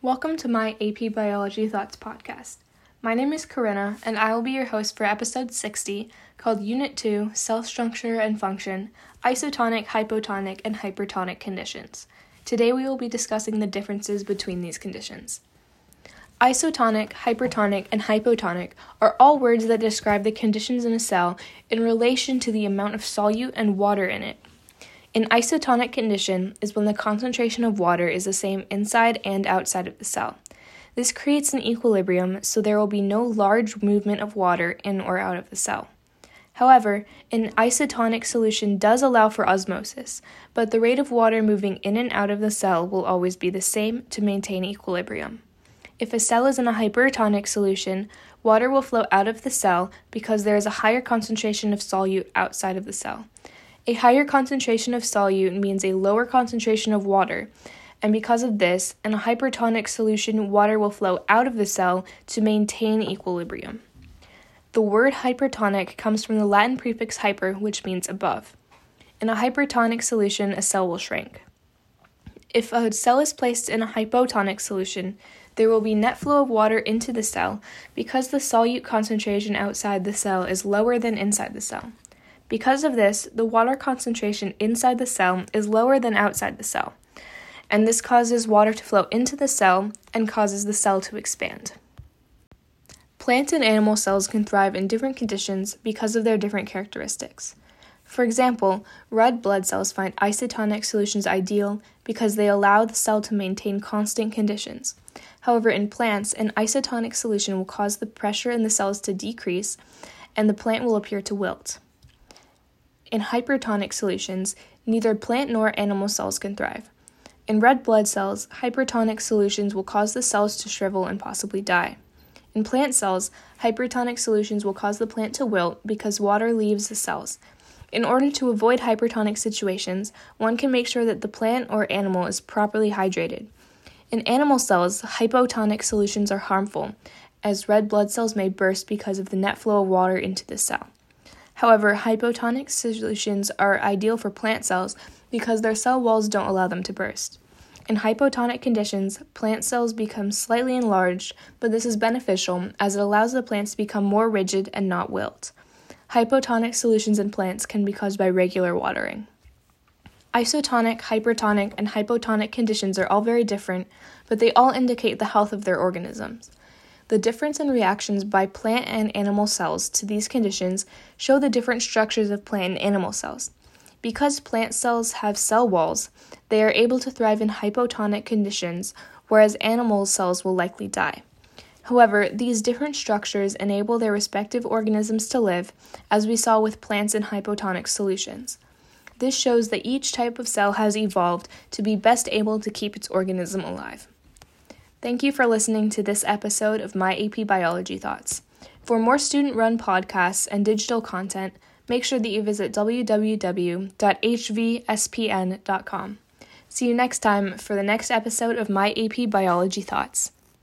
Welcome to my AP Biology Thoughts podcast. My name is Corinna, and I will be your host for episode 60 called Unit 2 Cell Structure and Function Isotonic, Hypotonic, and Hypertonic Conditions. Today we will be discussing the differences between these conditions. Isotonic, hypertonic, and hypotonic are all words that describe the conditions in a cell in relation to the amount of solute and water in it. An isotonic condition is when the concentration of water is the same inside and outside of the cell. This creates an equilibrium so there will be no large movement of water in or out of the cell. However, an isotonic solution does allow for osmosis, but the rate of water moving in and out of the cell will always be the same to maintain equilibrium. If a cell is in a hypertonic solution, water will flow out of the cell because there is a higher concentration of solute outside of the cell. A higher concentration of solute means a lower concentration of water, and because of this, in a hypertonic solution, water will flow out of the cell to maintain equilibrium. The word hypertonic comes from the Latin prefix hyper, which means above. In a hypertonic solution, a cell will shrink. If a cell is placed in a hypotonic solution, there will be net flow of water into the cell because the solute concentration outside the cell is lower than inside the cell. Because of this, the water concentration inside the cell is lower than outside the cell, and this causes water to flow into the cell and causes the cell to expand. Plant and animal cells can thrive in different conditions because of their different characteristics. For example, red blood cells find isotonic solutions ideal because they allow the cell to maintain constant conditions. However, in plants, an isotonic solution will cause the pressure in the cells to decrease and the plant will appear to wilt. In hypertonic solutions, neither plant nor animal cells can thrive. In red blood cells, hypertonic solutions will cause the cells to shrivel and possibly die. In plant cells, hypertonic solutions will cause the plant to wilt because water leaves the cells. In order to avoid hypertonic situations, one can make sure that the plant or animal is properly hydrated. In animal cells, hypotonic solutions are harmful, as red blood cells may burst because of the net flow of water into the cell. However, hypotonic solutions are ideal for plant cells because their cell walls don't allow them to burst. In hypotonic conditions, plant cells become slightly enlarged, but this is beneficial as it allows the plants to become more rigid and not wilt. Hypotonic solutions in plants can be caused by regular watering. Isotonic, hypertonic, and hypotonic conditions are all very different, but they all indicate the health of their organisms. The difference in reactions by plant and animal cells to these conditions show the different structures of plant and animal cells. Because plant cells have cell walls, they are able to thrive in hypotonic conditions, whereas animal cells will likely die. However, these different structures enable their respective organisms to live, as we saw with plants in hypotonic solutions. This shows that each type of cell has evolved to be best able to keep its organism alive. Thank you for listening to this episode of My AP Biology Thoughts. For more student run podcasts and digital content, make sure that you visit www.hvspn.com. See you next time for the next episode of My AP Biology Thoughts.